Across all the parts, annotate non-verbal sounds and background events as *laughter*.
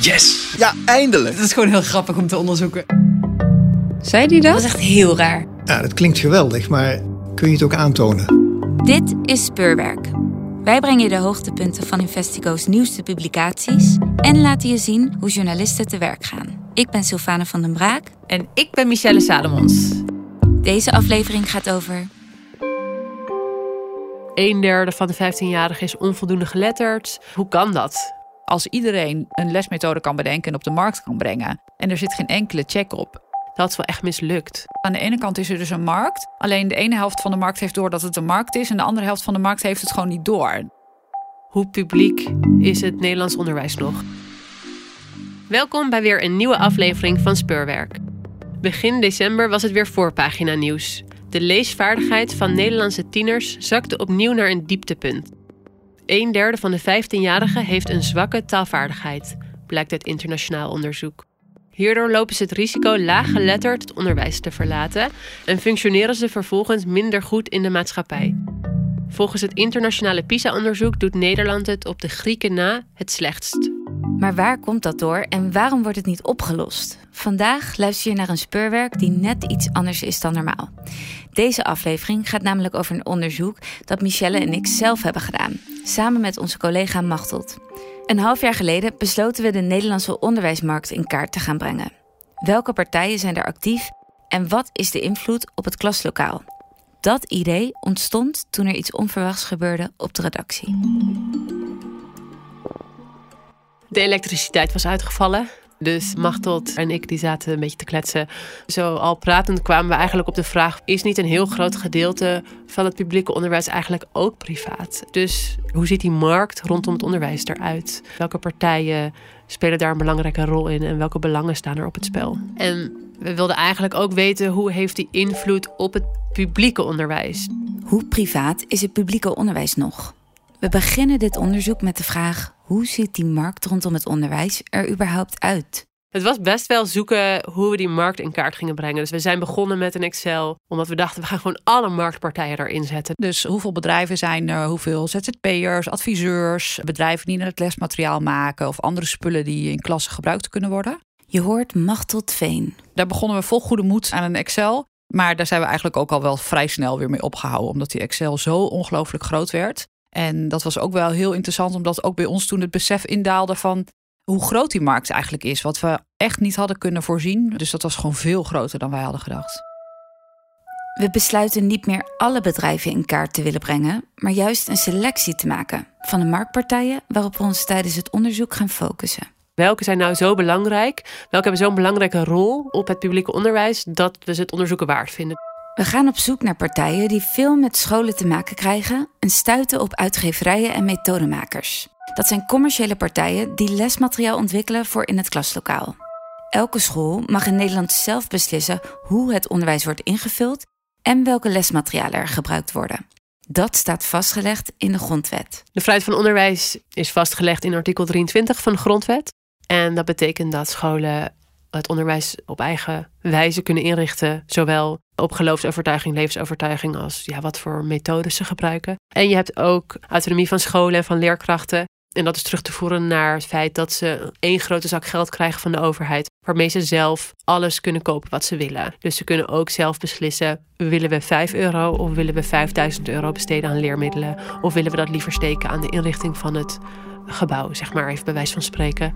Yes! Ja, eindelijk! Dat is gewoon heel grappig om te onderzoeken. Zei die dat? Dat was echt heel raar. Ja, dat klinkt geweldig, maar kun je het ook aantonen? Dit is Speurwerk. Wij brengen je de hoogtepunten van Investigo's nieuwste publicaties en laten je zien hoe journalisten te werk gaan. Ik ben Sylvane van den Braak. En ik ben Michelle Salomons. Deze aflevering gaat over. Een derde van de 15-jarigen is onvoldoende geletterd. Hoe kan dat? Als iedereen een lesmethode kan bedenken en op de markt kan brengen en er zit geen enkele check op, Dat is wel echt mislukt. Aan de ene kant is er dus een markt. Alleen de ene helft van de markt heeft door dat het een markt is. En de andere helft van de markt heeft het gewoon niet door. Hoe publiek is het Nederlands onderwijs nog? Welkom bij weer een nieuwe aflevering van Speurwerk. Begin december was het weer voorpagina nieuws. De leesvaardigheid van Nederlandse tieners zakte opnieuw naar een dieptepunt. Een derde van de 15-jarigen heeft een zwakke taalvaardigheid, blijkt uit internationaal onderzoek. Hierdoor lopen ze het risico laaggeletterd het onderwijs te verlaten en functioneren ze vervolgens minder goed in de maatschappij. Volgens het internationale PISA-onderzoek doet Nederland het op de Grieken na het slechtst. Maar waar komt dat door en waarom wordt het niet opgelost? Vandaag luister je naar een speurwerk die net iets anders is dan normaal. Deze aflevering gaat namelijk over een onderzoek dat Michelle en ik zelf hebben gedaan, samen met onze collega Machteld. Een half jaar geleden besloten we de Nederlandse onderwijsmarkt in kaart te gaan brengen. Welke partijen zijn er actief en wat is de invloed op het klaslokaal? Dat idee ontstond toen er iets onverwachts gebeurde op de redactie. De elektriciteit was uitgevallen. Dus Machteld en ik die zaten een beetje te kletsen. Zo al pratend kwamen we eigenlijk op de vraag... is niet een heel groot gedeelte van het publieke onderwijs eigenlijk ook privaat? Dus hoe ziet die markt rondom het onderwijs eruit? Welke partijen spelen daar een belangrijke rol in... en welke belangen staan er op het spel? En we wilden eigenlijk ook weten... hoe heeft die invloed op het publieke onderwijs? Hoe privaat is het publieke onderwijs nog? We beginnen dit onderzoek met de vraag: hoe ziet die markt rondom het onderwijs er überhaupt uit? Het was best wel zoeken hoe we die markt in kaart gingen brengen. Dus we zijn begonnen met een Excel, omdat we dachten we gaan gewoon alle marktpartijen erin zetten. Dus hoeveel bedrijven zijn er? Hoeveel ZZP'ers, adviseurs, bedrijven die het lesmateriaal maken of andere spullen die in klassen gebruikt kunnen worden? Je hoort Machtel Veen. Daar begonnen we vol goede moed aan een Excel. Maar daar zijn we eigenlijk ook al wel vrij snel weer mee opgehouden, omdat die Excel zo ongelooflijk groot werd. En dat was ook wel heel interessant, omdat ook bij ons toen het besef indaalde van hoe groot die markt eigenlijk is. Wat we echt niet hadden kunnen voorzien. Dus dat was gewoon veel groter dan wij hadden gedacht. We besluiten niet meer alle bedrijven in kaart te willen brengen, maar juist een selectie te maken van de marktpartijen waarop we ons tijdens het onderzoek gaan focussen. Welke zijn nou zo belangrijk? Welke hebben zo'n belangrijke rol op het publieke onderwijs dat we ze het onderzoeken waard vinden? We gaan op zoek naar partijen die veel met scholen te maken krijgen en stuiten op uitgeverijen en methodemakers. Dat zijn commerciële partijen die lesmateriaal ontwikkelen voor in het klaslokaal. Elke school mag in Nederland zelf beslissen hoe het onderwijs wordt ingevuld en welke lesmaterialen er gebruikt worden. Dat staat vastgelegd in de grondwet. De vrijheid van onderwijs is vastgelegd in artikel 23 van de grondwet. En dat betekent dat scholen het onderwijs op eigen wijze kunnen inrichten. Zowel op geloofsovertuiging, levensovertuiging als ja, wat voor methodes ze gebruiken. En je hebt ook autonomie van scholen en van leerkrachten. En dat is terug te voeren naar het feit dat ze één grote zak geld krijgen van de overheid. Waarmee ze zelf alles kunnen kopen wat ze willen. Dus ze kunnen ook zelf beslissen: willen we 5 euro of willen we 5000 euro besteden aan leermiddelen? Of willen we dat liever steken aan de inrichting van het gebouw, zeg maar, even bij wijze van spreken.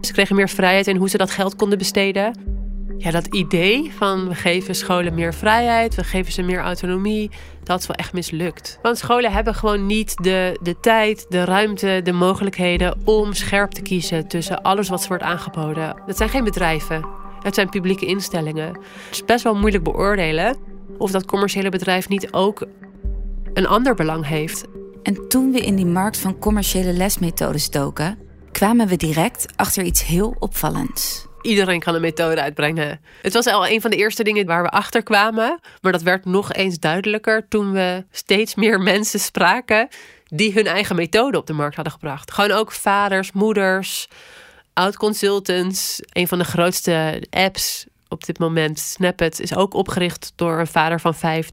Ze kregen meer vrijheid in hoe ze dat geld konden besteden. Ja, dat idee van we geven scholen meer vrijheid, we geven ze meer autonomie, dat is wel echt mislukt. Want scholen hebben gewoon niet de, de tijd, de ruimte, de mogelijkheden om scherp te kiezen tussen alles wat ze wordt aangeboden. Dat zijn geen bedrijven, het zijn publieke instellingen. Het is best wel moeilijk beoordelen of dat commerciële bedrijf niet ook een ander belang heeft. En toen we in die markt van commerciële lesmethodes doken, kwamen we direct achter iets heel opvallends. Iedereen kan een methode uitbrengen. Het was al een van de eerste dingen waar we achter kwamen. Maar dat werd nog eens duidelijker toen we steeds meer mensen spraken die hun eigen methode op de markt hadden gebracht. Gewoon ook vaders, moeders, oud-consultants. Een van de grootste apps op dit moment. Snippet is ook opgericht door een vader van vijf.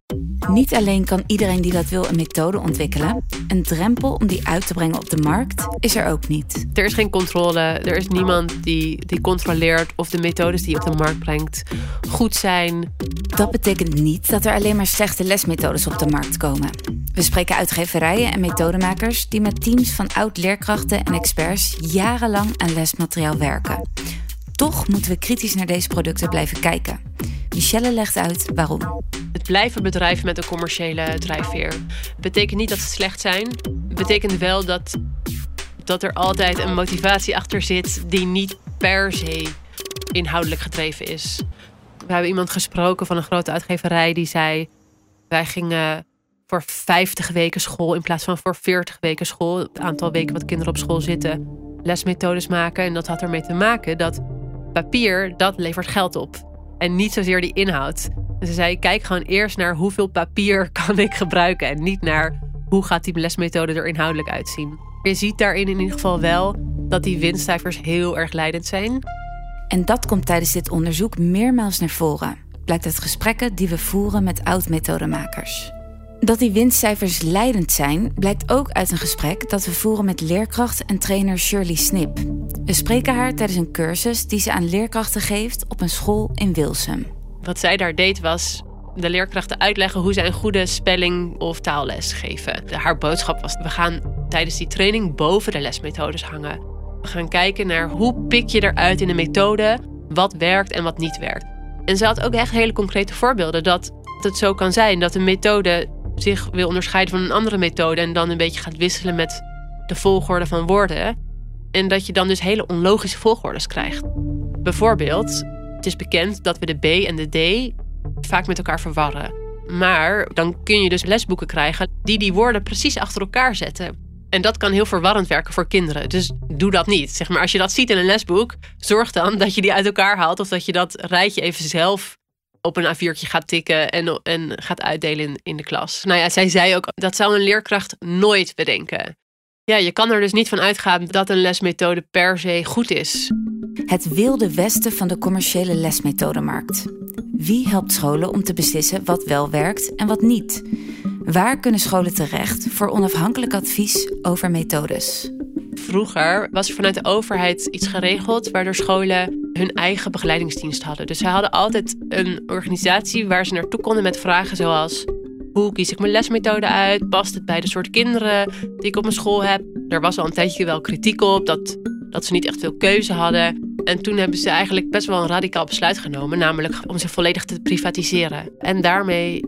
Niet alleen kan iedereen die dat wil een methode ontwikkelen, een drempel om die uit te brengen op de markt is er ook niet. Er is geen controle, er is niemand die, die controleert of de methodes die je op de markt brengt goed zijn. Dat betekent niet dat er alleen maar slechte lesmethodes op de markt komen. We spreken uitgeverijen en methodemakers die met teams van oud-leerkrachten en experts jarenlang aan lesmateriaal werken. Toch moeten we kritisch naar deze producten blijven kijken. Michelle legt uit waarom. Het blijven bedrijven met een commerciële drijfveer betekent niet dat ze slecht zijn. Betekent wel dat, dat er altijd een motivatie achter zit die niet per se inhoudelijk gedreven is. We hebben iemand gesproken van een grote uitgeverij die zei: Wij gingen voor 50 weken school in plaats van voor 40 weken school, het aantal weken wat kinderen op school zitten, lesmethodes maken. En dat had ermee te maken dat papier, dat levert geld op. En niet zozeer die inhoud. Ze zei, kijk gewoon eerst naar hoeveel papier *laughs* kan ik gebruiken. En niet naar hoe gaat die lesmethode er inhoudelijk uitzien. Je ziet daarin in ieder geval wel dat die winstcijfers heel erg leidend zijn. En dat komt tijdens dit onderzoek meermaals naar voren. Blijkt uit gesprekken die we voeren met oud-methodemakers. Dat die winstcijfers leidend zijn, blijkt ook uit een gesprek dat we voeren met leerkracht en trainer Shirley Snip. We spreken haar tijdens een cursus die ze aan leerkrachten geeft op een school in Wilsum. Wat zij daar deed was de leerkrachten uitleggen hoe zij een goede spelling of taalles geven. Haar boodschap was: we gaan tijdens die training boven de lesmethodes hangen. We gaan kijken naar hoe pik je eruit in een methode wat werkt en wat niet werkt. En ze had ook echt hele concrete voorbeelden dat het zo kan zijn dat een methode zich wil onderscheiden van een andere methode en dan een beetje gaat wisselen met de volgorde van woorden. En dat je dan dus hele onlogische volgordes krijgt. Bijvoorbeeld, het is bekend dat we de B en de D vaak met elkaar verwarren. Maar dan kun je dus lesboeken krijgen die die woorden precies achter elkaar zetten. En dat kan heel verwarrend werken voor kinderen. Dus doe dat niet. Zeg maar, als je dat ziet in een lesboek, zorg dan dat je die uit elkaar haalt. Of dat je dat rijtje even zelf op een A4'tje gaat tikken en, en gaat uitdelen in, in de klas. Nou ja, zij zei ook, dat zou een leerkracht nooit bedenken. Ja, je kan er dus niet van uitgaan dat een lesmethode per se goed is. Het wilde westen van de commerciële lesmethodemarkt. Wie helpt scholen om te beslissen wat wel werkt en wat niet? Waar kunnen scholen terecht voor onafhankelijk advies over methodes? Vroeger was er vanuit de overheid iets geregeld waardoor scholen hun eigen begeleidingsdienst hadden. Dus ze hadden altijd een organisatie waar ze naartoe konden met vragen zoals: hoe kies ik mijn lesmethode uit? Past het bij de soort kinderen die ik op mijn school heb? Er was al een tijdje wel kritiek op dat, dat ze niet echt veel keuze hadden. En toen hebben ze eigenlijk best wel een radicaal besluit genomen, namelijk om ze volledig te privatiseren. En daarmee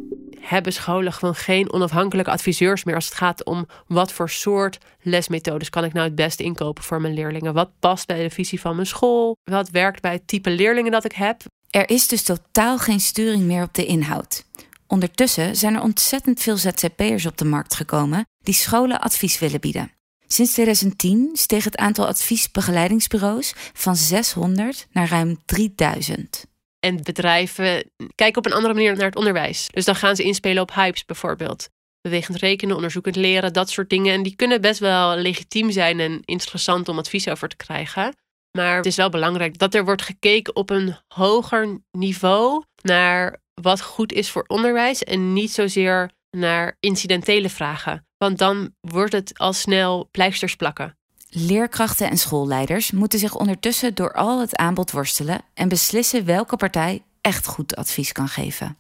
hebben scholen gewoon geen onafhankelijke adviseurs meer als het gaat om wat voor soort lesmethodes kan ik nou het beste inkopen voor mijn leerlingen. Wat past bij de visie van mijn school? Wat werkt bij het type leerlingen dat ik heb? Er is dus totaal geen sturing meer op de inhoud. Ondertussen zijn er ontzettend veel ZZP'ers op de markt gekomen die scholen advies willen bieden. Sinds 2010 steeg het aantal adviesbegeleidingsbureaus van 600 naar ruim 3000. En bedrijven kijken op een andere manier naar het onderwijs. Dus dan gaan ze inspelen op hypes bijvoorbeeld. Bewegend rekenen, onderzoekend leren, dat soort dingen. En die kunnen best wel legitiem zijn en interessant om advies over te krijgen. Maar het is wel belangrijk dat er wordt gekeken op een hoger niveau naar wat goed is voor onderwijs en niet zozeer naar incidentele vragen. Want dan wordt het al snel pleisters plakken. Leerkrachten en schoolleiders moeten zich ondertussen door al het aanbod worstelen en beslissen welke partij echt goed advies kan geven.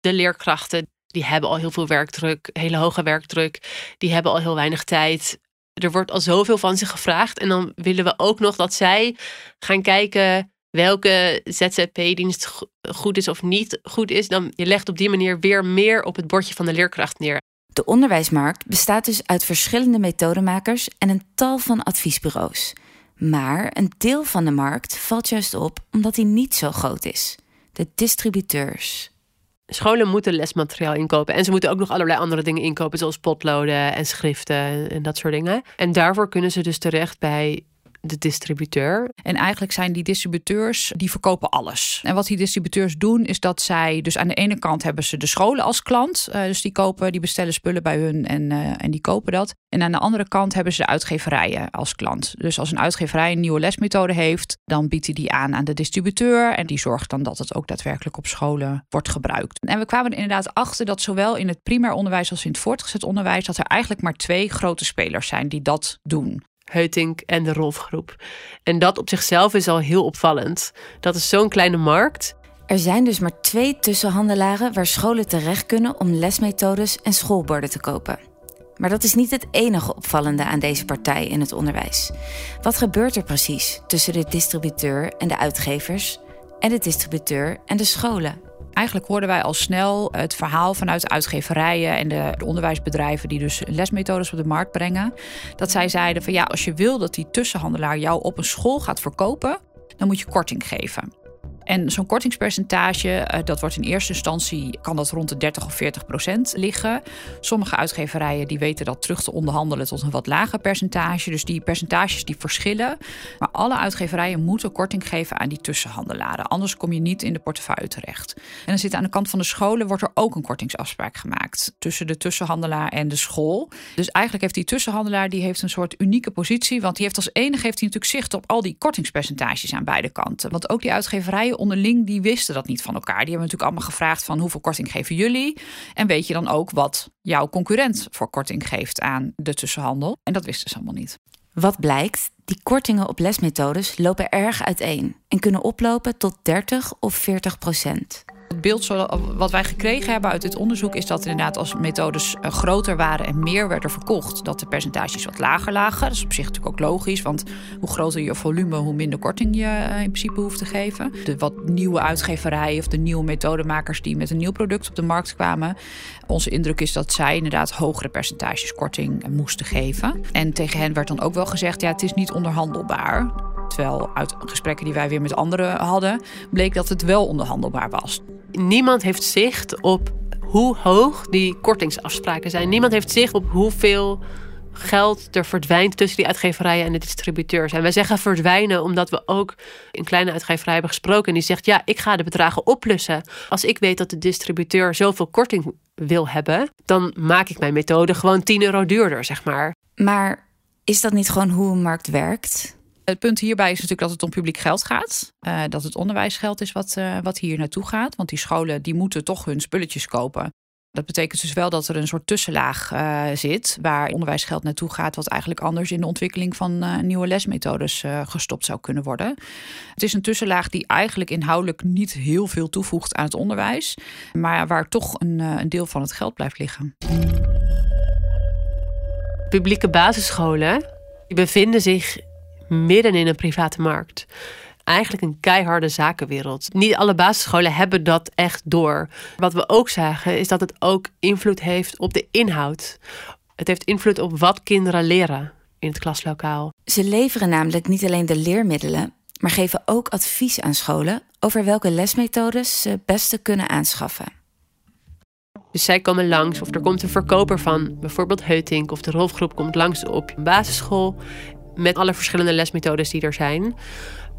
De leerkrachten die hebben al heel veel werkdruk, hele hoge werkdruk, die hebben al heel weinig tijd. Er wordt al zoveel van ze gevraagd en dan willen we ook nog dat zij gaan kijken welke ZZP-dienst goed is of niet goed is. Dan je legt op die manier weer meer op het bordje van de leerkracht neer. De onderwijsmarkt bestaat dus uit verschillende methodemakers en een tal van adviesbureaus. Maar een deel van de markt valt juist op omdat die niet zo groot is: de distributeurs. Scholen moeten lesmateriaal inkopen en ze moeten ook nog allerlei andere dingen inkopen, zoals potloden en schriften en dat soort dingen. En daarvoor kunnen ze dus terecht bij de distributeur. En eigenlijk zijn die distributeurs, die verkopen alles. En wat die distributeurs doen, is dat zij, dus aan de ene kant hebben ze de scholen als klant. Uh, dus die kopen, die bestellen spullen bij hun en, uh, en die kopen dat. En aan de andere kant hebben ze de uitgeverijen als klant. Dus als een uitgeverij een nieuwe lesmethode heeft, dan biedt hij die aan aan de distributeur. En die zorgt dan dat het ook daadwerkelijk op scholen wordt gebruikt. En we kwamen er inderdaad achter dat zowel in het primair onderwijs als in het voortgezet onderwijs, dat er eigenlijk maar twee grote spelers zijn die dat doen. Heutink en de Rolfgroep. En dat op zichzelf is al heel opvallend. Dat is zo'n kleine markt. Er zijn dus maar twee tussenhandelaren waar scholen terecht kunnen om lesmethodes en schoolborden te kopen. Maar dat is niet het enige opvallende aan deze partij in het onderwijs. Wat gebeurt er precies tussen de distributeur en de uitgevers en de distributeur en de scholen? Eigenlijk hoorden wij al snel het verhaal vanuit uitgeverijen en de, de, onderwijsbedrijven die dus lesmethodes op de markt brengen. Dat zij zeiden van ja, als je wil dat die tussenhandelaar jou op een school gaat verkopen, dan moet je korting geven. En zo'n kortingspercentage, eh, dat wordt in eerste instantie, kan dat rond de 30 of 40 procent liggen. Sommige uitgeverijen die weten dat terug te onderhandelen tot een wat lager percentage. Dus die percentages die verschillen. Maar alle uitgeverijen moeten korting geven aan die tussenhandelaren. Anders kom je niet in de portefeuille terecht. En dan zit aan de kant van de scholen wordt er ook een kortingsafspraak gemaakt tussen de tussenhandelaar en de school. Dus eigenlijk heeft die tussenhandelaar die heeft een soort unieke positie, want die heeft als enige heeft hij natuurlijk zicht op al die kortingspercentages aan beide kanten. Want ook die uitgeverijen onderling die wisten dat niet van elkaar. Die hebben natuurlijk allemaal gevraagd van hoeveel korting geven jullie? En weet je dan ook wat jouw concurrent voor korting geeft aan de tussenhandel? En dat wisten ze allemaal niet. Wat blijkt? Die kortingen op lesmethodes lopen erg uiteen en kunnen oplopen tot 30 of 40 procent. Het beeld wat wij gekregen hebben uit dit onderzoek is dat inderdaad als methodes eh, groter waren en meer werden verkocht, dat de percentages wat lager lagen. Dat is op zich natuurlijk ook logisch, want hoe groter je volume, hoe minder korting je eh, in principe hoeft te geven. De wat nieuwe uitgeverijen of de nieuwe methodemakers die met een nieuw product op de markt kwamen, onze indruk is dat zij inderdaad hogere percentages korting moesten geven. En tegen hen werd dan ook wel gezegd: ja, het is niet onderhandelbaar. Terwijl uit gesprekken die wij weer met anderen hadden, bleek dat het wel onderhandelbaar was. Niemand heeft zicht op hoe hoog die kortingsafspraken zijn. Niemand heeft zicht op hoeveel geld er verdwijnt tussen die uitgeverijen en de distributeurs. En wij zeggen verdwijnen omdat we ook een kleine uitgeverij hebben gesproken. En die zegt, ja, ik ga de bedragen oplussen. Als ik weet dat de distributeur zoveel korting wil hebben... dan maak ik mijn methode gewoon 10 euro duurder, zeg maar. Maar is dat niet gewoon hoe een markt werkt? Het punt hierbij is natuurlijk dat het om publiek geld gaat. Uh, dat het onderwijsgeld is wat, uh, wat hier naartoe gaat. Want die scholen die moeten toch hun spulletjes kopen. Dat betekent dus wel dat er een soort tussenlaag uh, zit waar onderwijsgeld naartoe gaat, wat eigenlijk anders in de ontwikkeling van nieuwe lesmethodes gestopt zou kunnen worden. Het is een tussenlaag die eigenlijk inhoudelijk niet heel veel toevoegt aan het onderwijs, maar waar toch een, een deel van het geld blijft liggen. Publieke basisscholen bevinden zich midden in een private markt. Eigenlijk een keiharde zakenwereld. Niet alle basisscholen hebben dat echt door. Wat we ook zagen is dat het ook invloed heeft op de inhoud. Het heeft invloed op wat kinderen leren in het klaslokaal. Ze leveren namelijk niet alleen de leermiddelen, maar geven ook advies aan scholen over welke lesmethodes ze het beste kunnen aanschaffen. Dus zij komen langs, of er komt een verkoper van bijvoorbeeld Heutink of de Rolfgroep komt langs op een basisschool met alle verschillende lesmethodes die er zijn.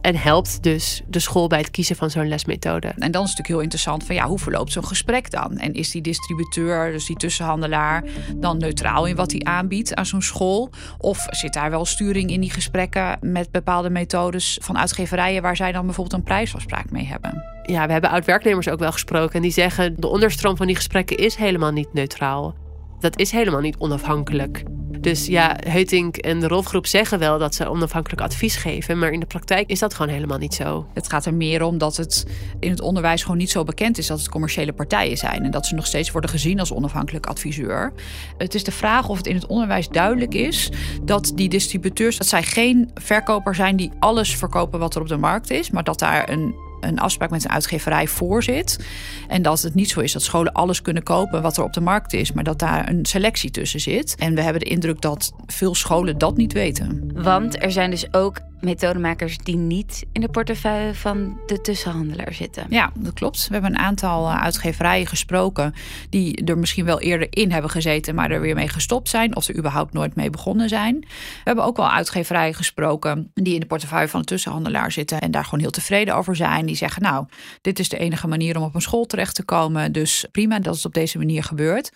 En helpt dus de school bij het kiezen van zo'n lesmethode. En dan is het natuurlijk heel interessant van ja, hoe verloopt zo'n gesprek dan? En is die distributeur, dus die tussenhandelaar, dan neutraal in wat hij aanbiedt aan zo'n school? Of zit daar wel sturing in die gesprekken met bepaalde methodes van uitgeverijen waar zij dan bijvoorbeeld een prijsafspraak mee hebben? Ja, we hebben oud-werknemers ook wel gesproken en die zeggen de onderstroom van die gesprekken is helemaal niet neutraal. Dat is helemaal niet onafhankelijk. Dus ja, Heutink en de Rolfgroep zeggen wel dat ze onafhankelijk advies geven, maar in de praktijk is dat gewoon helemaal niet zo. Het gaat er meer om dat het in het onderwijs gewoon niet zo bekend is dat het commerciële partijen zijn en dat ze nog steeds worden gezien als onafhankelijk adviseur. Het is de vraag of het in het onderwijs duidelijk is dat die distributeurs, dat zij geen verkoper zijn die alles verkopen wat er op de markt is, maar dat daar een een afspraak met een uitgeverij voor zit. En dat het niet zo is dat scholen alles kunnen kopen wat er op de markt is, maar dat daar een selectie tussen zit. En we hebben de indruk dat veel scholen dat niet weten. Want er zijn dus ook methodemakers die niet in de portefeuille van de tussenhandelaar zitten. Ja, dat klopt. We hebben een aantal eh, uitgeverijen gesproken die er misschien wel eerder in hebben gezeten, maar er weer mee gestopt zijn of er überhaupt nooit mee begonnen zijn. We hebben ook wel uitgeverijen gesproken die in de portefeuille van de tussenhandelaar zitten en daar gewoon heel tevreden over zijn. Die zeggen, nou, dit is de enige manier om op een school terecht te komen, dus prima dat het op deze manier gebeurt.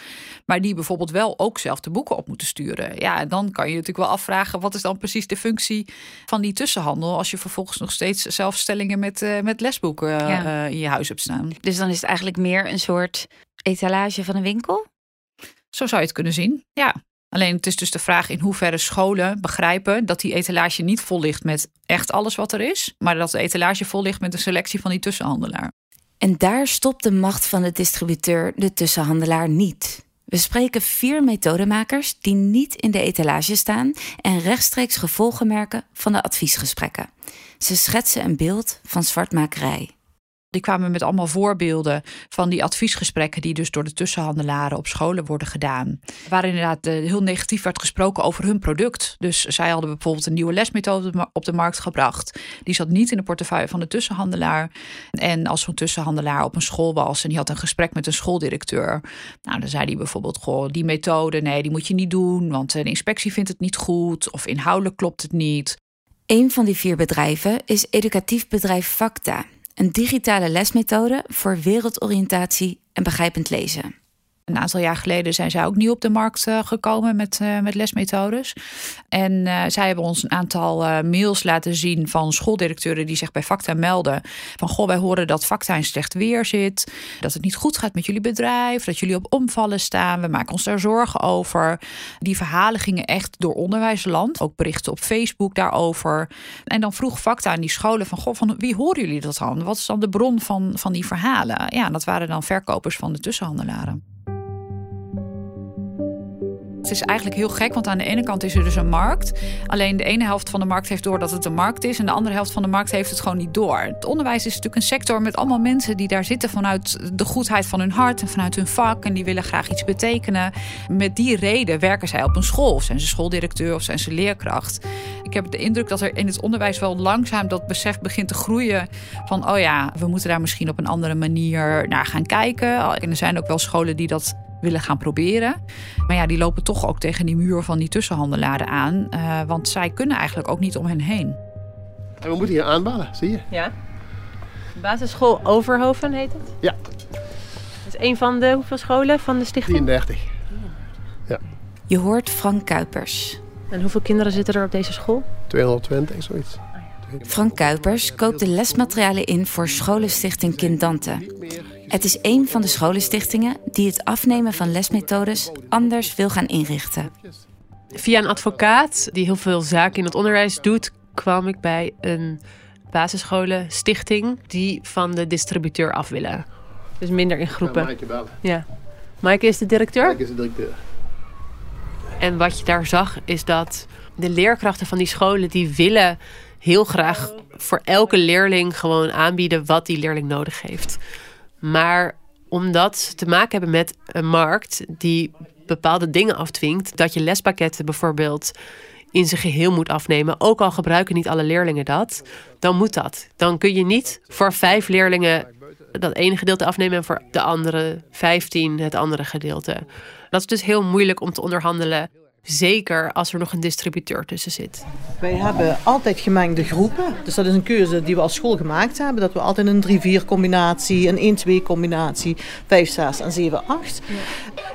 Maar die bijvoorbeeld wel ook zelf de boeken op moeten sturen. Ja, en dan kan je natuurlijk wel afvragen, wat is dan precies de functie van die tussenhandel als je vervolgens nog steeds zelfstellingen met, uh, met lesboeken uh, in je huis hebt staan. Dus dan is het eigenlijk meer een soort etalage van een winkel? Zo zou je het kunnen zien, ja. Alleen het is dus de vraag in hoeverre scholen begrijpen dat die etalage niet vol ligt met echt alles wat er is, maar dat de etalage vol ligt met een selectie van die tussenhandelaar. En daar stopt de macht van de distributeur, de tussenhandelaar, niet. We spreken vier methodemakers die niet in de etalage staan en rechtstreeks gevolgen merken van de adviesgesprekken. Ze schetsen een beeld van zwartmakerij. Die kwamen met allemaal voorbeelden van die adviesgesprekken die dus door de tussenhandelaren op scholen worden gedaan. Waar inderdaad eh, heel negatief werd gesproken over hun product. Dus zij hadden bijvoorbeeld een nieuwe lesmethode op de markt gebracht. Die zat niet in de portefeuille van de tussenhandelaar. En als zo'n tussenhandelaar op een school was en die had een gesprek met een schooldirecteur. Nou, dan zei hij bijvoorbeeld, goh, die methode, nee, die moet je niet doen, want de inspectie vindt het niet goed of inhoudelijk klopt het niet. Een van die vier bedrijven is educatief bedrijf Facta. Een digitale lesmethode voor wereldoriëntatie en begrijpend lezen. Een aantal jaar geleden zijn zij ook nieuw op de markt eh, gekomen met, uh, met lesmethodes. En uh, zij hebben ons een aantal mails laten zien van schooldirecteuren die zich bij Facta melden. Van goh, wij horen dat Facta in slecht weer zit. Dat het niet goed gaat met jullie bedrijf. Dat jullie op omvallen staan. We maken ons daar zorgen over. Die verhalen gingen echt door onderwijsland. Ook berichten op Facebook daarover. En dan vroeg Facta aan die scholen van goh, van wie horen jullie dat dan? Wat is dan de bron van, van die verhalen? Ja, dat waren dan verkopers van de tussenhandelaren. Het is eigenlijk heel gek, want aan de ene kant is er dus een markt. Alleen de ene helft van de markt heeft door dat het een markt is. En de andere helft van de markt heeft het gewoon niet door. Het onderwijs is natuurlijk een sector met allemaal mensen die daar zitten vanuit de goedheid van hun hart en vanuit hun vak. En die willen graag iets betekenen. Met die reden werken zij op een school. Of zijn ze schooldirecteur of zijn ze leerkracht. Ik heb de indruk dat er in het onderwijs wel langzaam dat besef begint te groeien. Van oh ja, we moeten daar misschien op een andere manier naar gaan kijken. En er zijn ook wel scholen die dat willen gaan proberen. Maar ja, die lopen toch ook tegen die muur van die tussenhandelaren aan. Uh, want zij kunnen eigenlijk ook niet om hen heen. En we moeten hier aanbellen, zie je? Ja. Basisschool Overhoven heet het? Ja. Dat is een van de hoeveel scholen van de stichting? 33. Ja. Je hoort Frank Kuipers. En hoeveel kinderen zitten er op deze school? 220, zoiets. Frank Kuipers koopt de lesmaterialen in voor Scholenstichting Kindante. Het is een van de scholenstichtingen die het afnemen van lesmethodes anders wil gaan inrichten. Via een advocaat die heel veel zaken in het onderwijs doet, kwam ik bij een basisscholenstichting die van de distributeur af willen. Dus minder in groepen. Ja, Maaike bellen. Ja. Maaike is de directeur? Maaike is de directeur. En wat je daar zag is dat de leerkrachten van die scholen die willen heel graag voor elke leerling gewoon aanbieden wat die leerling nodig heeft. Maar omdat ze te maken hebben met een markt die bepaalde dingen afdwingt, dat je lespakketten bijvoorbeeld in zijn geheel moet afnemen, ook al gebruiken niet alle leerlingen dat, dan moet dat. Dan kun je niet voor vijf leerlingen dat ene gedeelte afnemen en voor de andere vijftien het andere gedeelte. Dat is dus heel moeilijk om te onderhandelen Zeker als er nog een distributeur tussen zit. Wij hebben altijd gemengde groepen. Dus dat is een keuze die we als school gemaakt hebben. Dat we altijd een 3-4 combinatie, een 1-2 combinatie, 5, 6 en 7, 8. Ja.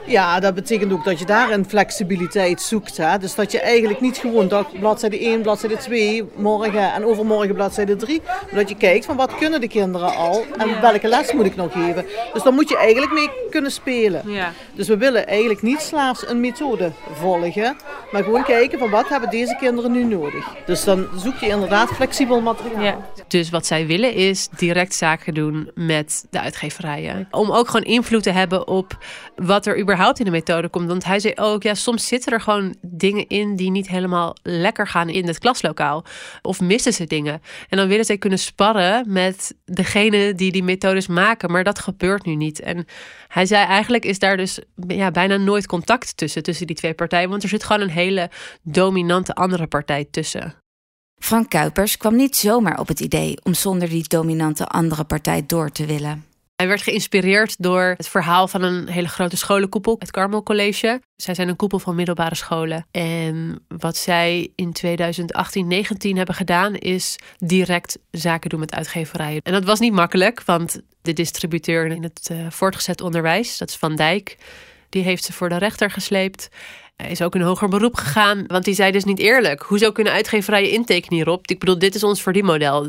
ja. dat betekent ook dat je daar een flexibiliteit zoekt. Hè? Dus dat je eigenlijk niet gewoon dat bladzijde 1, bladzijde 2, morgen en overmorgen bladzijde 3. Maar dat je kijkt van wat kunnen de kinderen al en welke les moet ik nog geven. Dus dan moet je eigenlijk mee kunnen spelen. Ja. Dus we willen eigenlijk niet slaafs een methode volgen. Kirche Maar gewoon kijken van wat hebben deze kinderen nu nodig. Dus dan zoek je inderdaad flexibel materiaal. Ja. Dus wat zij willen is direct zaken doen met de uitgeverijen. Om ook gewoon invloed te hebben op wat er überhaupt in de methode komt. Want hij zei ook, ja, soms zitten er gewoon dingen in die niet helemaal lekker gaan in het klaslokaal. Of missen ze dingen. En dan willen zij kunnen sparren met degene die die methodes maken. Maar dat gebeurt nu niet. En hij zei eigenlijk is daar dus ja, bijna nooit contact tussen, tussen die twee partijen. Want er zit gewoon een hele dominante andere partij tussen. Frank Kuipers kwam niet zomaar op het idee om zonder die dominante andere partij door te willen. Hij werd geïnspireerd door het verhaal van een hele grote scholenkoepel, het Carmel College. Zij zijn een koepel van middelbare scholen. En wat zij in 2018-19 hebben gedaan, is direct zaken doen met uitgeverijen. En dat was niet makkelijk, want de distributeur in het uh, voortgezet onderwijs, dat is Van Dijk, die heeft ze voor de rechter gesleept. Hij is ook een hoger beroep gegaan, want die zei dus niet eerlijk. Hoezo kunnen uitgeverijen intekenen hierop? Ik bedoel, dit is ons verdienmodel.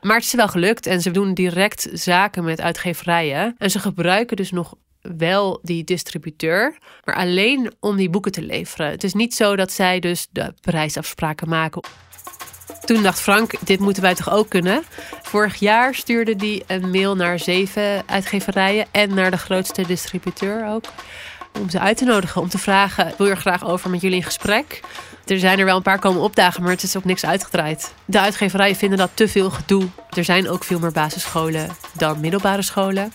Maar het is wel gelukt en ze doen direct zaken met uitgeverijen. En ze gebruiken dus nog wel die distributeur, maar alleen om die boeken te leveren. Het is niet zo dat zij dus de prijsafspraken maken. Toen dacht Frank, dit moeten wij toch ook kunnen? Vorig jaar stuurde hij een mail naar zeven uitgeverijen en naar de grootste distributeur ook. Om ze uit te nodigen, om te vragen: wil je er graag over met jullie in gesprek? Er zijn er wel een paar komen opdagen, maar het is op niks uitgedraaid. De uitgeverijen vinden dat te veel gedoe. Er zijn ook veel meer basisscholen dan middelbare scholen.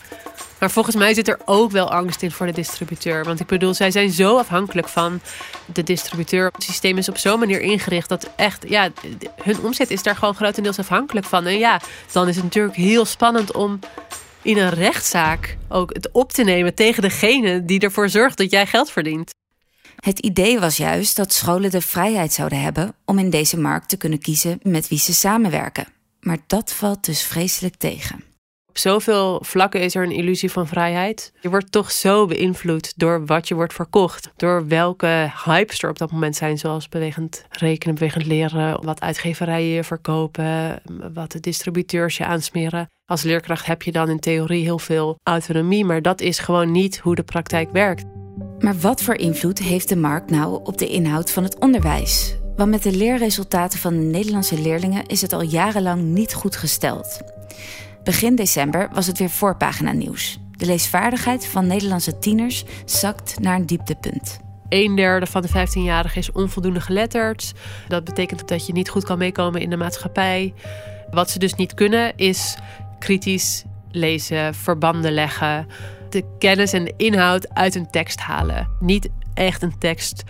Maar volgens mij zit er ook wel angst in voor de distributeur. Want ik bedoel, zij zijn zo afhankelijk van de distributeur. Het systeem is op zo'n manier ingericht dat echt, ja, hun omzet is daar gewoon grotendeels afhankelijk van. En ja, dan is het natuurlijk heel spannend om in een rechtszaak ook het op te nemen tegen degene die ervoor zorgt dat jij geld verdient. Het idee was juist dat scholen de vrijheid zouden hebben om in deze markt te kunnen kiezen met wie ze samenwerken. Maar dat valt dus vreselijk tegen. Zoveel vlakken is er een illusie van vrijheid. Je wordt toch zo beïnvloed door wat je wordt verkocht. Door welke hypes er op dat moment zijn, zoals bewegend rekenen, bewegend leren, wat uitgeverijen je verkopen, wat de distributeurs je aansmeren. Als leerkracht heb je dan in theorie heel veel autonomie, maar dat is gewoon niet hoe de praktijk werkt. Maar wat voor invloed heeft de markt nou op de inhoud van het onderwijs? Want met de leerresultaten van de Nederlandse leerlingen is het al jarenlang niet goed gesteld. Begin december was het weer voorpagina nieuws. De leesvaardigheid van Nederlandse tieners zakt naar een dieptepunt. Een derde van de 15-jarigen is onvoldoende geletterd. Dat betekent dat je niet goed kan meekomen in de maatschappij. Wat ze dus niet kunnen is kritisch lezen, verbanden leggen, de kennis en de inhoud uit een tekst halen. Niet echt een tekst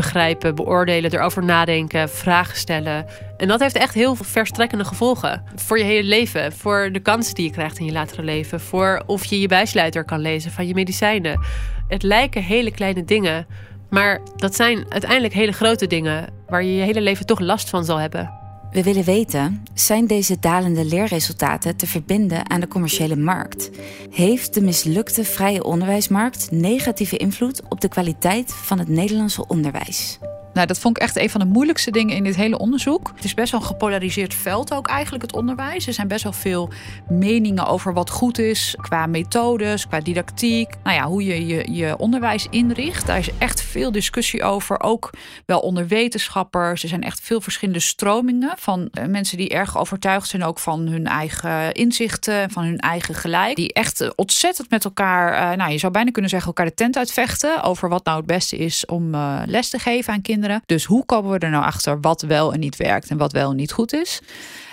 begrijpen, beoordelen, erover nadenken, vragen stellen. En dat heeft echt heel verstrekkende gevolgen. Voor je hele leven, voor de kansen die je krijgt in je latere leven, voor of je je bijsluiter kan lezen van je medicijnen. Het lijken hele kleine dingen, maar dat zijn uiteindelijk hele grote dingen waar je je hele leven toch last van zal hebben. We willen weten, zijn deze dalende leerresultaten te verbinden aan de commerciële markt? Heeft de mislukte vrije onderwijsmarkt negatieve invloed op de kwaliteit van het Nederlandse onderwijs? Nou, dat vond ik echt een van de moeilijkste dingen in dit hele onderzoek. Het is best wel een gepolariseerd veld ook eigenlijk, het onderwijs. Er zijn best wel veel meningen over wat goed is qua methodes, qua didactiek. Nou ja, hoe je je, je onderwijs inricht. Daar is echt veel discussie over, ook wel onder wetenschappers. Er zijn echt veel verschillende stromingen van eh, mensen die erg overtuigd zijn ook van hun eigen inzichten, van hun eigen gelijk. Die echt ontzettend met elkaar, eh, nou je zou bijna kunnen zeggen, elkaar de tent uitvechten over wat nou het beste is om les te geven aan kinderen. Dus hoe komen we er nou achter wat wel en niet werkt en wat wel en niet goed is?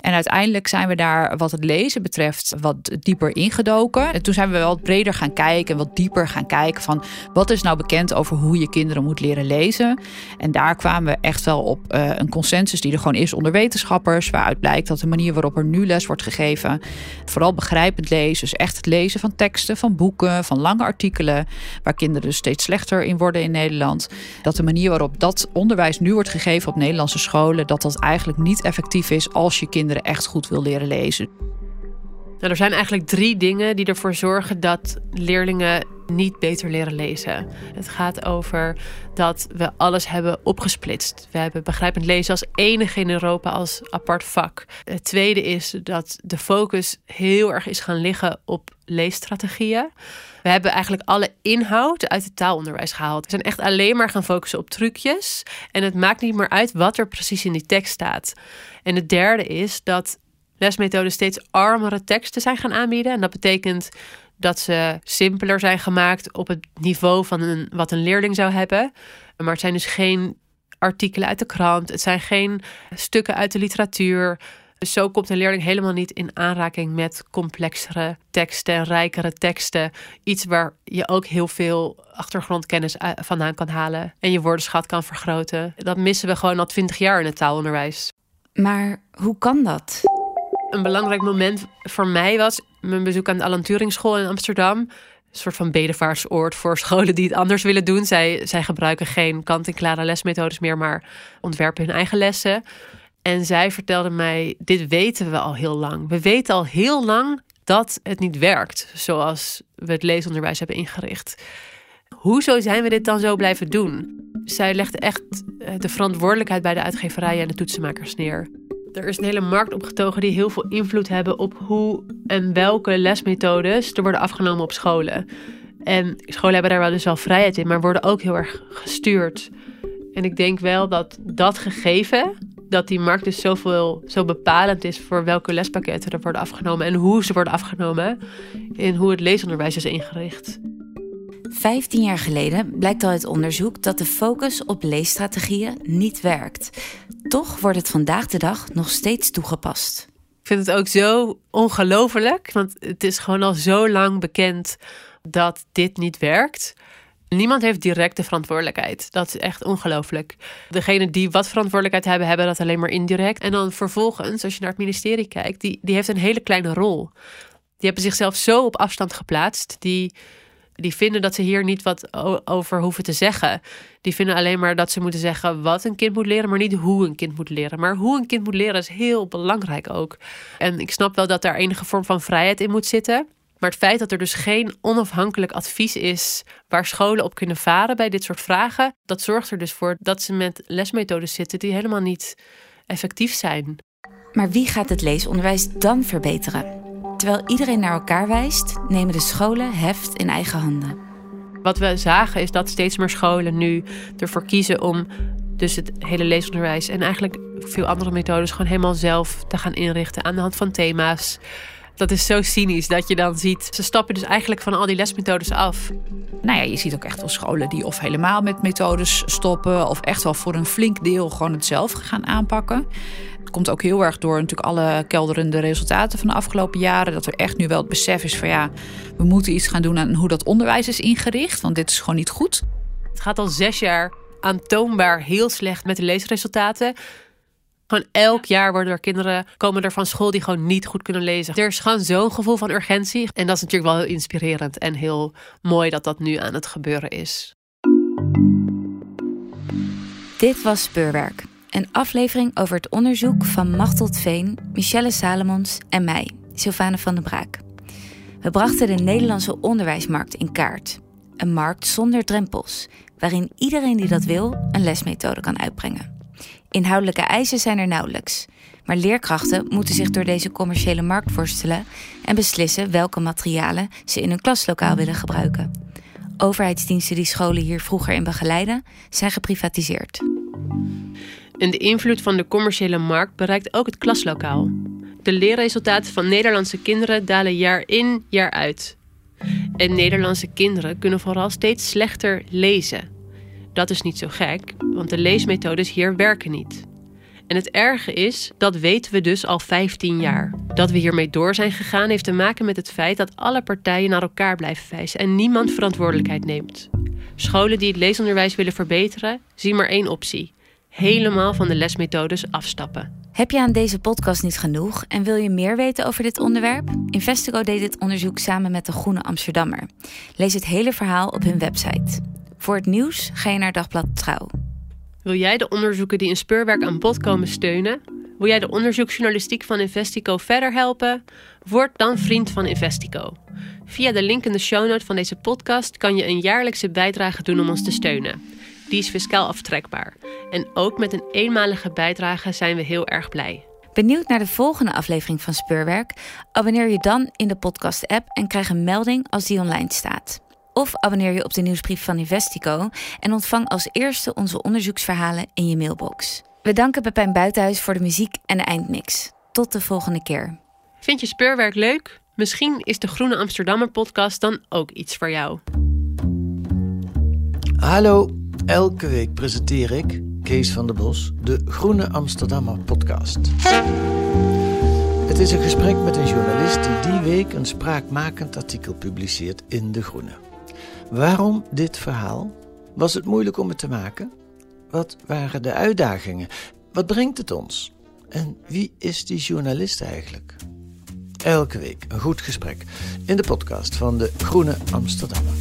En uiteindelijk zijn we daar, wat het lezen betreft, wat dieper ingedoken. En toen zijn we wel breder gaan kijken en wat dieper gaan kijken van wat is nou bekend over hoe je kinderen moet leren lezen. En daar kwamen we echt wel op uh, een consensus die er gewoon is onder wetenschappers, waaruit blijkt dat de manier waarop er nu les wordt gegeven, vooral begrijpend lezen, dus echt het lezen van teksten, van boeken, van lange artikelen, waar kinderen dus steeds slechter in worden in Nederland, dat de manier waarop dat onderwijs nu wordt gegeven op Nederlandse scholen, dat dat eigenlijk niet effectief is als je kinderen echt goed wil leren lezen. Nou, er zijn eigenlijk drie dingen die ervoor zorgen dat leerlingen niet beter leren lezen. Het gaat over dat we alles hebben opgesplitst. We hebben begrijpend lezen als enige in Europa als apart vak. Het tweede is dat de focus heel erg is gaan liggen op leesstrategieën. We hebben eigenlijk alle inhoud uit het taalonderwijs gehaald. We zijn echt alleen maar gaan focussen op trucjes. En het maakt niet meer uit wat er precies in die tekst staat. En het derde is dat lesmethoden steeds armere teksten zijn gaan aanbieden. En dat betekent dat ze simpeler zijn gemaakt op het niveau van een, wat een leerling zou hebben. Maar het zijn dus geen artikelen uit de krant. Het zijn geen stukken uit de literatuur. Dus zo komt een leerling helemaal niet in aanraking met complexere teksten en rijkere teksten. Iets waar je ook heel veel achtergrondkennis vandaan kan halen en je woordenschat kan vergroten. Dat missen we gewoon al twintig jaar in het taalonderwijs. Maar hoe kan dat? Een belangrijk moment voor mij was mijn bezoek aan de Alan Turing School in Amsterdam. Een soort van bedevaartsoord voor scholen die het anders willen doen. Zij, zij gebruiken geen kant-en-klare lesmethodes meer, maar ontwerpen hun eigen lessen. En zij vertelde mij: Dit weten we al heel lang. We weten al heel lang dat het niet werkt zoals we het leesonderwijs hebben ingericht. Hoezo zijn we dit dan zo blijven doen? Zij legde echt eh, de verantwoordelijkheid bij de uitgeverijen en de toetsenmakers neer. Er is een hele markt opgetogen die heel veel invloed hebben op hoe en welke lesmethodes er worden afgenomen op scholen. En scholen hebben daar wel dus wel vrijheid in, maar worden ook heel erg gestuurd. En ik denk wel dat dat gegeven, dat die markt dus zoveel, zo bepalend is voor welke lespakketten er worden afgenomen en hoe ze worden afgenomen, in hoe het leesonderwijs is ingericht. Vijftien jaar geleden blijkt al uit onderzoek dat de focus op leesstrategieën niet werkt. Toch wordt het vandaag de dag nog steeds toegepast. Ik vind het ook zo ongelooflijk, want het is gewoon al zo lang bekend dat dit niet werkt. Niemand heeft direct de verantwoordelijkheid. Dat is echt ongelooflijk. Degene die wat verantwoordelijkheid hebben, hebben dat alleen maar indirect. En dan vervolgens, als je naar het ministerie kijkt, die, die heeft een hele kleine rol. Die hebben zichzelf zo op afstand geplaatst. Die die vinden dat ze hier niet wat over hoeven te zeggen. Die vinden alleen maar dat ze moeten zeggen wat een kind moet leren, maar niet hoe een kind moet leren. Maar hoe een kind moet leren is heel belangrijk ook. En ik snap wel dat daar enige vorm van vrijheid in moet zitten. Maar het feit dat er dus geen onafhankelijk advies is waar scholen op kunnen varen bij dit soort vragen, dat zorgt er dus voor dat ze met lesmethodes zitten die helemaal niet effectief zijn. Maar wie gaat het leesonderwijs dan verbeteren? Terwijl iedereen naar elkaar wijst, nemen de scholen heft in eigen handen. Wat we zagen is dat steeds meer scholen nu ervoor kiezen om dus het hele leesonderwijs en eigenlijk veel andere methodes gewoon helemaal zelf te gaan inrichten aan de hand van thema's. Dat is zo cynisch dat je dan ziet, ze stappen dus eigenlijk van al die lesmethodes af. Nou ja, je ziet ook echt wel scholen die of helemaal met methodes stoppen, of echt wel voor een flink deel gewoon het zelf gaan aanpakken. Het komt ook heel erg door natuurlijk alle kelderende resultaten van de afgelopen jaren. Dat er echt nu wel het besef is van ja, we moeten iets gaan doen aan hoe dat onderwijs is ingericht. Want dit is gewoon niet goed. Het gaat al zes jaar aantoonbaar heel slecht met de leesresultaten. Gewoon elk jaar worden er kinderen komen er van school die gewoon niet goed kunnen lezen. Er is gewoon zo'n gevoel van urgentie. En dat is natuurlijk wel heel inspirerend en heel mooi dat dat nu aan het gebeuren is. Dit was Speurwerk. Een aflevering over het onderzoek van Machteld Veen, Michelle Salomons en mij, Sylvane van den Braak. We brachten de Nederlandse onderwijsmarkt in kaart. Een markt zonder drempels, waarin iedereen die dat wil een lesmethode kan uitbrengen. Inhoudelijke eisen zijn er nauwelijks, maar leerkrachten moeten zich door deze commerciële markt worstelen en beslissen welke materialen ze in hun klaslokaal willen gebruiken. Overheidsdiensten die scholen hier vroeger in begeleiden, zijn geprivatiseerd. En de invloed van de commerciële markt bereikt ook het klaslokaal. De leerresultaten van Nederlandse kinderen dalen jaar in, jaar uit. En Nederlandse kinderen kunnen vooral steeds slechter lezen. Dat is niet zo gek, want de leesmethodes hier werken niet. En het erge is, dat weten we dus al 15 jaar. Dat we hiermee door zijn gegaan heeft te maken met het feit dat alle partijen naar elkaar blijven wijzen en niemand verantwoordelijkheid neemt. Scholen die het leesonderwijs willen verbeteren, zien maar één optie: helemaal van de lesmethodes afstappen. Heb je aan deze podcast niet genoeg en wil je meer weten over dit onderwerp? Investigo deed dit onderzoek samen met de Groene Amsterdammer. Lees het hele verhaal op hun website. Voor het nieuws ga je naar Dagblad Trouw. Wil jij de onderzoeken die in speurwerk aan bod komen steunen? Wil jij de onderzoeksjournalistiek van Investico verder helpen? Word dan vriend van Investico. Via de link in de show note van deze podcast kan je een jaarlijkse bijdrage doen om ons te steunen. Die is fiscaal aftrekbaar. En ook met een eenmalige bijdrage zijn we heel erg blij. Benieuwd naar de volgende aflevering van Speurwerk? Abonneer je dan in de podcast-app en krijg een melding als die online staat. Of abonneer je op de nieuwsbrief van Investico en ontvang als eerste onze onderzoeksverhalen in je mailbox. We danken Pepijn Buitenhuis voor de muziek en de eindmix. Tot de volgende keer. Vind je speurwerk leuk? Misschien is de Groene Amsterdammer podcast dan ook iets voor jou. Hallo, elke week presenteer ik, Kees van der Bos, de Groene Amsterdammer podcast. Het is een gesprek met een journalist die die week een spraakmakend artikel publiceert in De Groene. Waarom dit verhaal? Was het moeilijk om het te maken? Wat waren de uitdagingen? Wat brengt het ons? En wie is die journalist eigenlijk? Elke week een goed gesprek in de podcast van de Groene Amsterdammer.